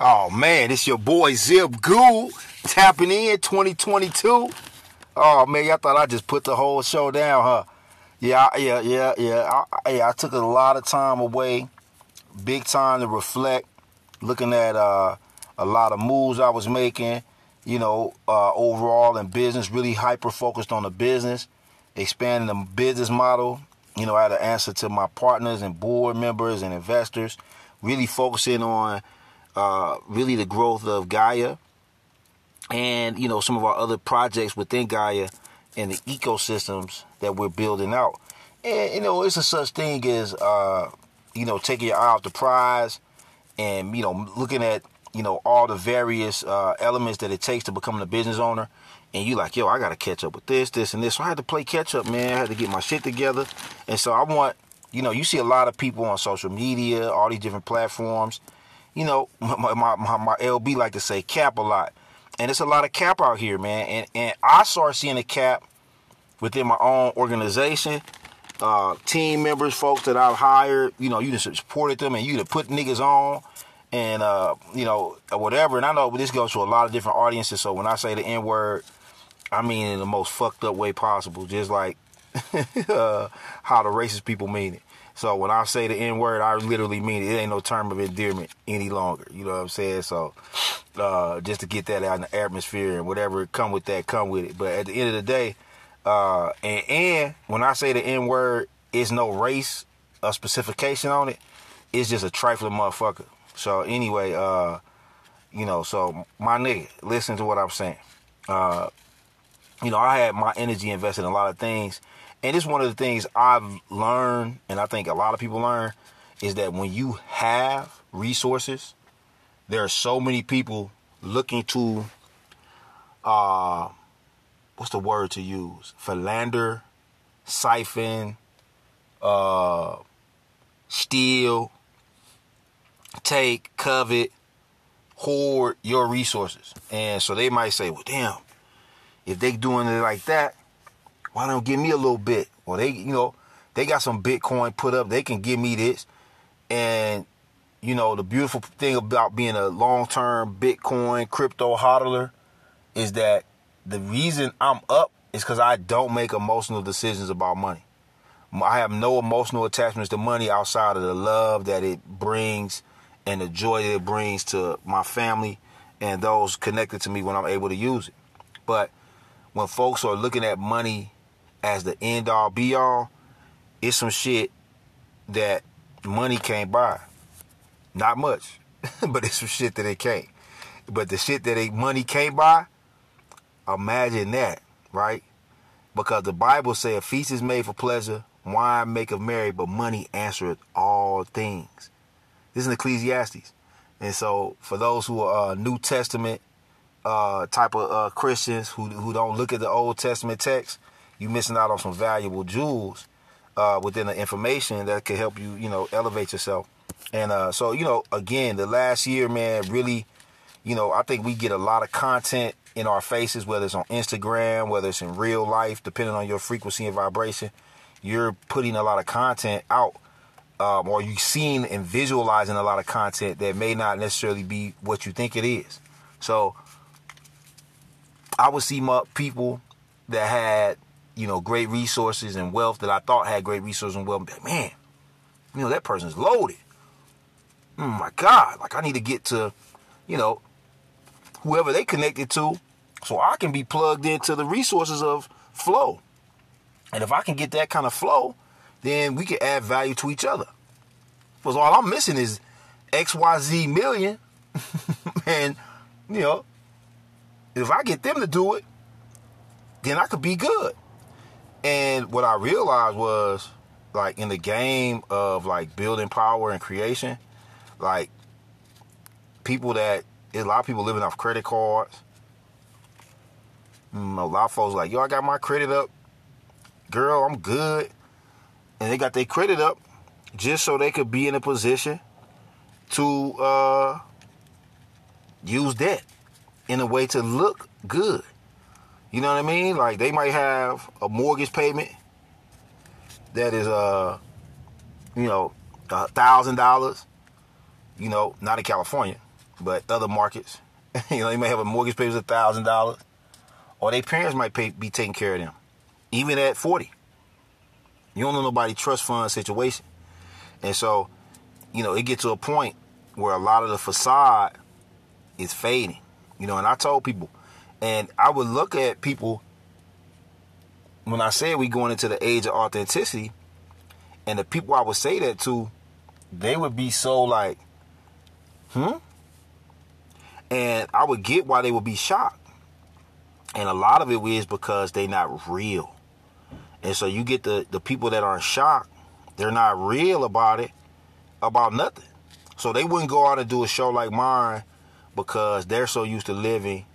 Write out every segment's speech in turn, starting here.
Oh man, it's your boy Zip Goo tapping in 2022. Oh man, y'all thought I just put the whole show down, huh? Yeah, yeah, yeah, yeah. I, yeah, I took a lot of time away, big time to reflect, looking at uh, a lot of moves I was making. You know, uh, overall in business, really hyper focused on the business, expanding the business model. You know, I had to answer to my partners and board members and investors, really focusing on uh, really the growth of Gaia and you know some of our other projects within Gaia and the ecosystems that we're building out. And you know, it's a such thing as uh, you know taking your eye off the prize and you know looking at you know all the various uh, elements that it takes to becoming a business owner. And you like, yo, I gotta catch up with this, this, and this. So I had to play catch up, man. I had to get my shit together. And so I want, you know, you see a lot of people on social media, all these different platforms you know, my, my, my, LB like to say cap a lot. And it's a lot of cap out here, man. And, and I start seeing a cap within my own organization. Uh, team members, folks that I've hired, you know, you just supported them and you to put niggas on and, uh, you know, whatever. And I know this goes to a lot of different audiences. So when I say the N word, I mean in the most fucked up way possible, just like uh, how the racist people mean it. So when I say the N word, I literally mean it. It ain't no term of endearment any longer. You know what I'm saying? So uh, just to get that out in the atmosphere and whatever come with that, come with it. But at the end of the day, uh, and, and when I say the N word, it's no race a specification on it. It's just a trifling motherfucker. So anyway, uh, you know, so my nigga, listen to what I'm saying. Uh, you know, I had my energy invested in a lot of things and it's one of the things I've learned, and I think a lot of people learn, is that when you have resources, there are so many people looking to, uh, what's the word to use? Philander, siphon, uh, steal, take, covet, hoard your resources. And so they might say, well, damn, if they doing it like that, why don't give me a little bit? Well, they, you know, they got some Bitcoin put up. They can give me this. And, you know, the beautiful thing about being a long-term Bitcoin crypto hodler is that the reason I'm up is because I don't make emotional decisions about money. I have no emotional attachments to money outside of the love that it brings and the joy that it brings to my family and those connected to me when I'm able to use it. But when folks are looking at money as the end all be all, it's some shit that money can't buy. Not much, but it's some shit that it can't. But the shit that money can't buy, imagine that, right? Because the Bible says a feast is made for pleasure, wine maketh merry, but money answereth all things. This is Ecclesiastes. And so for those who are uh, New Testament uh, type of uh, Christians who, who don't look at the Old Testament text, you're missing out on some valuable jewels uh, within the information that could help you, you know, elevate yourself. And uh, so, you know, again, the last year, man, really, you know, I think we get a lot of content in our faces, whether it's on Instagram, whether it's in real life, depending on your frequency and vibration. You're putting a lot of content out, um, or you're seeing and visualizing a lot of content that may not necessarily be what you think it is. So, I would see my people that had you know, great resources and wealth that I thought had great resources and wealth. Man, you know, that person's loaded. Oh my God. Like I need to get to, you know, whoever they connected to so I can be plugged into the resources of flow. And if I can get that kind of flow, then we can add value to each other. Because all I'm missing is XYZ million. and, you know, if I get them to do it, then I could be good. And what I realized was like in the game of like building power and creation, like people that a lot of people living off credit cards. Mm, a lot of folks like, yo, I got my credit up. Girl, I'm good. And they got their credit up just so they could be in a position to uh, use debt in a way to look good. You know what I mean? Like they might have a mortgage payment that is uh you know a thousand dollars. You know, not in California. but other markets. you know, they may have a mortgage payment of thousand dollars, or their parents might pay, be taking care of them, even at forty. You don't know nobody trust fund situation, and so, you know, it get to a point where a lot of the facade is fading. You know, and I told people, and I would look at people when I said we going into the age of authenticity, and the people I would say that to, they would be so like, hmm? And I would get why they would be shocked. And a lot of it is because they not real. And so you get the, the people that are shocked, they're not real about it, about nothing. So they wouldn't go out and do a show like mine because they're so used to living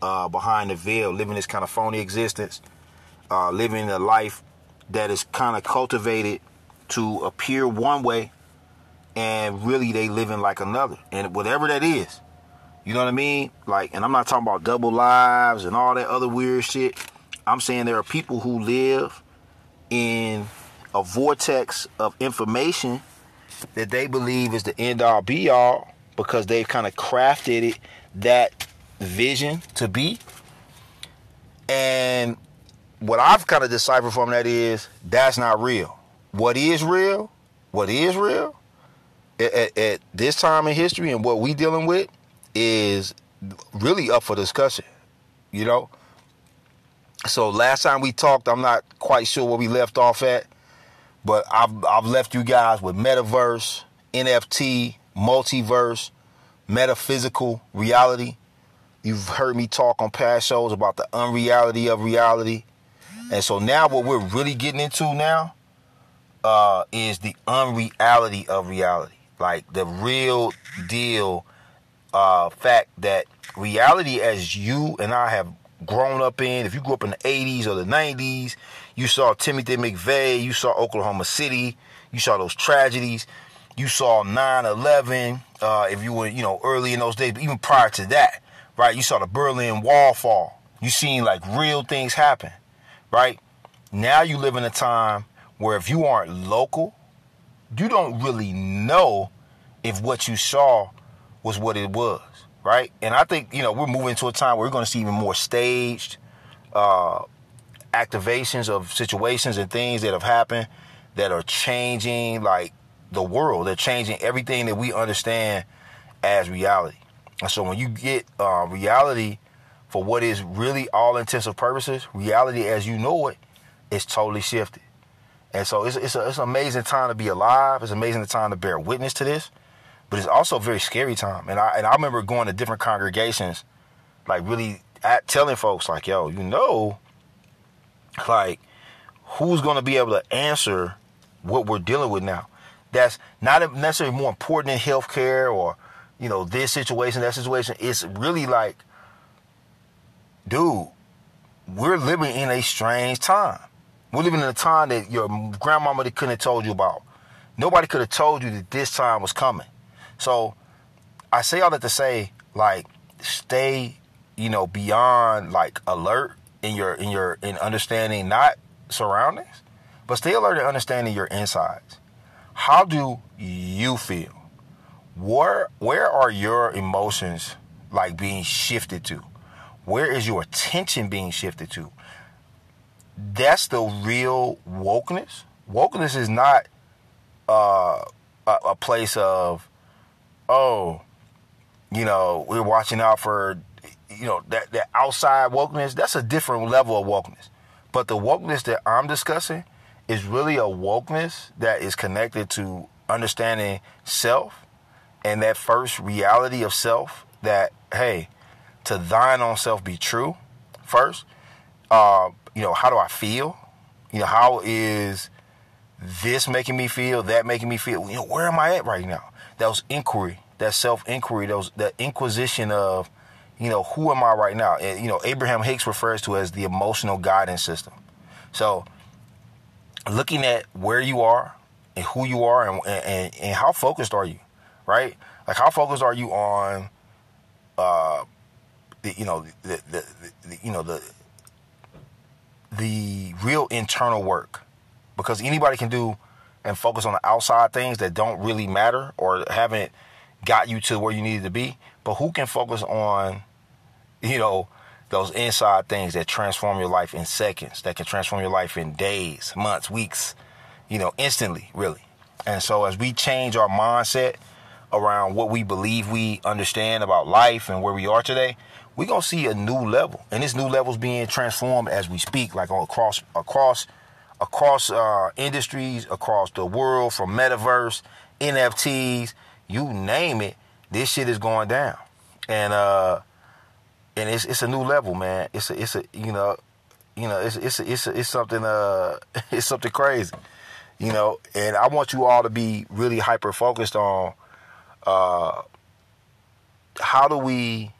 uh, behind the veil, living this kind of phony existence, uh, living a life that is kind of cultivated to appear one way and really they living like another. And whatever that is, you know what I mean? Like, and I'm not talking about double lives and all that other weird shit. I'm saying there are people who live in a vortex of information that they believe is the end all be all because they've kind of crafted it that vision to be. And what I've kind of deciphered from that is that's not real. What is real, what is real at, at, at this time in history and what we dealing with is really up for discussion, you know? So last time we talked, I'm not quite sure where we left off at, but I've I've left you guys with metaverse, NFT, multiverse, metaphysical reality. You've heard me talk on past shows about the unreality of reality. And so now what we're really getting into now uh, is the unreality of reality. Like the real deal uh, fact that reality as you and I have grown up in, if you grew up in the 80s or the 90s, you saw Timothy McVeigh, you saw Oklahoma City, you saw those tragedies, you saw 9-11, uh, if you were, you know, early in those days, but even prior to that, right, you saw the Berlin Wall fall. You seen like real things happen, right? Now you live in a time where if you aren't local, you don't really know if what you saw was what it was, right? And I think you know we're moving to a time where we're going to see even more staged uh, activations of situations and things that have happened that are changing like the world. They're changing everything that we understand as reality. And so when you get uh, reality for what is really all intensive purposes, reality as you know it is totally shifted. And so it's, it's, a, it's an amazing time to be alive. It's an amazing time to bear witness to this but it's also a very scary time. And I and I remember going to different congregations, like really at, telling folks like, "Yo, you know, like who's going to be able to answer what we're dealing with now? That's not necessarily more important than healthcare or you know this situation, that situation. It's really like, dude, we're living in a strange time. We're living in a time that your grandmama couldn't have told you about. Nobody could have told you that this time was coming. So I say all that to say, like, stay, you know, beyond like alert in your in your in understanding not surroundings, but stay alert in understanding your insides. How do you feel? Where where are your emotions like being shifted to? Where is your attention being shifted to? That's the real wokeness. Wokeness is not uh, a, a place of oh, you know, we're watching out for, you know, that, that outside wokeness, that's a different level of wokeness. But the wokeness that I'm discussing is really a wokeness that is connected to understanding self and that first reality of self that, hey, to thine own self be true first. Uh, you know, how do I feel? You know, how is this making me feel, that making me feel? You know, where am I at right now? That was inquiry that self inquiry, those that inquisition of, you know, who am I right now? And, you know, Abraham Hicks refers to as the emotional guidance system. So, looking at where you are and who you are and and, and how focused are you, right? Like how focused are you on, uh, the you know the, the, the you know the the real internal work, because anybody can do and focus on the outside things that don't really matter or haven't got you to where you needed to be, but who can focus on, you know, those inside things that transform your life in seconds, that can transform your life in days, months, weeks, you know, instantly, really. And so as we change our mindset around what we believe we understand about life and where we are today, we're gonna see a new level. And this new level is being transformed as we speak, like across across across uh, industries, across the world, from metaverse, NFTs, you name it, this shit is going down. And uh and it's it's a new level, man. It's a it's a you know, you know, it's it's it's it's something uh it's something crazy. You know, and I want you all to be really hyper focused on uh how do we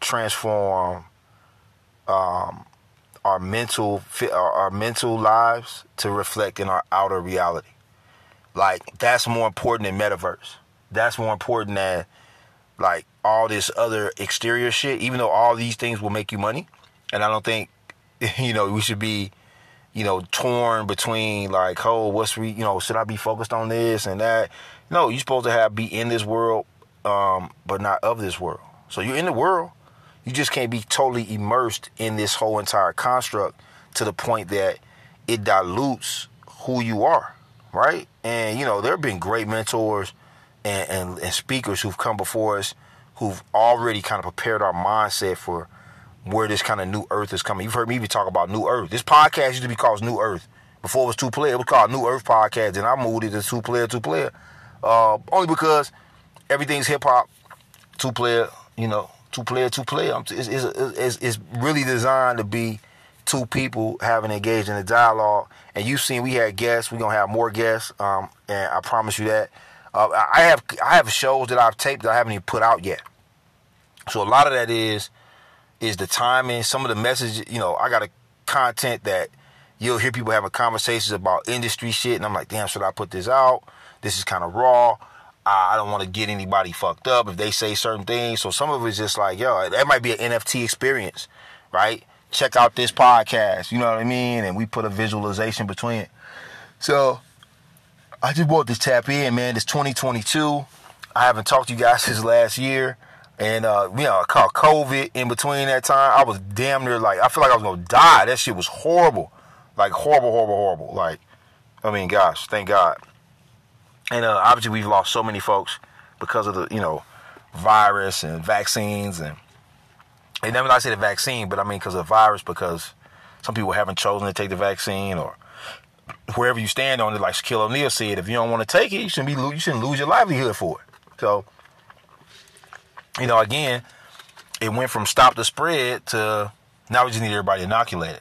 transform um our mental our mental lives to reflect in our outer reality. Like that's more important than metaverse. That's more important than like all this other exterior shit, even though all these things will make you money. And I don't think, you know, we should be, you know, torn between like, oh, what's we, you know, should I be focused on this and that? No, you're supposed to have be in this world, um, but not of this world. So you're in the world. You just can't be totally immersed in this whole entire construct to the point that it dilutes who you are, right? And you know, there have been great mentors and, and, and speakers who've come before us who've already kind of prepared our mindset for where this kind of new earth is coming. You've heard me even talk about new earth. This podcast used to be called New Earth. Before it was two player, it was called New Earth Podcast, and I moved it to two player, two player. Uh, only because everything's hip hop, two player, you know, two player, two player. It's, it's, it's, it's, really designed to be two people having engaged in a dialogue. And you've seen we had guests. We're gonna have more guests, um, and I promise you that. Uh, I have I have shows that I've taped that I haven't even put out yet. So a lot of that is is the timing. Some of the messages, you know, I got a content that you'll hear people having conversations about industry shit, and I'm like, damn, should I put this out? This is kind of raw. I don't want to get anybody fucked up if they say certain things. So some of it's just like, yo, that might be an NFT experience, right? Check out this podcast, you know what I mean? And we put a visualization between it. So I just want to tap in, man. It's 2022. I haven't talked to you guys since last year. And uh, you know, I caught COVID in between that time. I was damn near like I feel like I was gonna die. That shit was horrible. Like horrible, horrible, horrible. Like, I mean, gosh, thank God. And uh, obviously we've lost so many folks because of the, you know, virus and vaccines and and never I say the vaccine, but I mean because of the virus because some people haven't chosen to take the vaccine or wherever you stand on it, like Shaquille O'Neal said, if you don't want to take it, you shouldn't be you shouldn't lose your livelihood for it. So, you know, again, it went from stop the spread to now we just need everybody inoculated.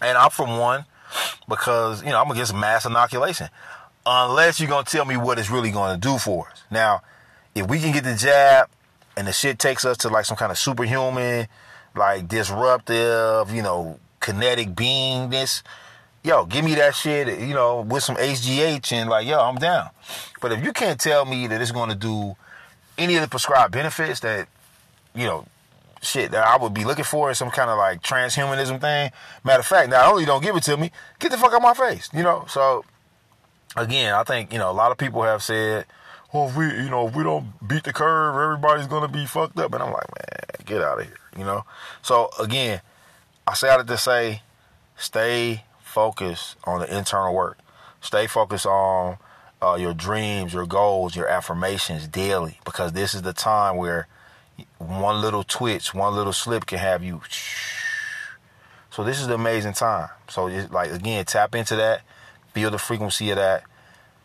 And I'm from one because you know I'm against mass inoculation, unless you're gonna tell me what it's really gonna do for us. Now, if we can get the jab and the shit takes us to like some kind of superhuman, like disruptive, you know, kinetic beingness yo, give me that shit, you know, with some HGH and like, yo, I'm down. But if you can't tell me that it's going to do any of the prescribed benefits that, you know, shit that I would be looking for in some kind of like transhumanism thing. Matter of fact, not only don't give it to me, get the fuck out my face, you know? So again, I think, you know, a lot of people have said, well, if we, you know, if we don't beat the curve, everybody's going to be fucked up. And I'm like, man, get out of here, you know? So again, I say out to say, stay focused on the internal work. Stay focused on uh, your dreams, your goals, your affirmations daily, because this is the time where one little twitch, one little slip can have you. So this is the amazing time. So just like again, tap into that, feel the frequency of that.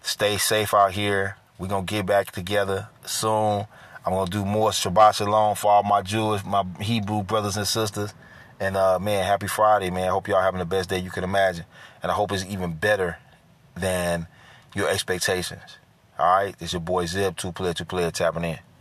Stay safe out here. We're gonna get back together soon. I'm gonna do more Shabbat Shalom for all my Jewish, my Hebrew brothers and sisters. And uh, man, happy Friday, man. I hope y'all having the best day you can imagine. And I hope it's even better than your expectations. All right, this your boy Zip, two player, two player tapping in.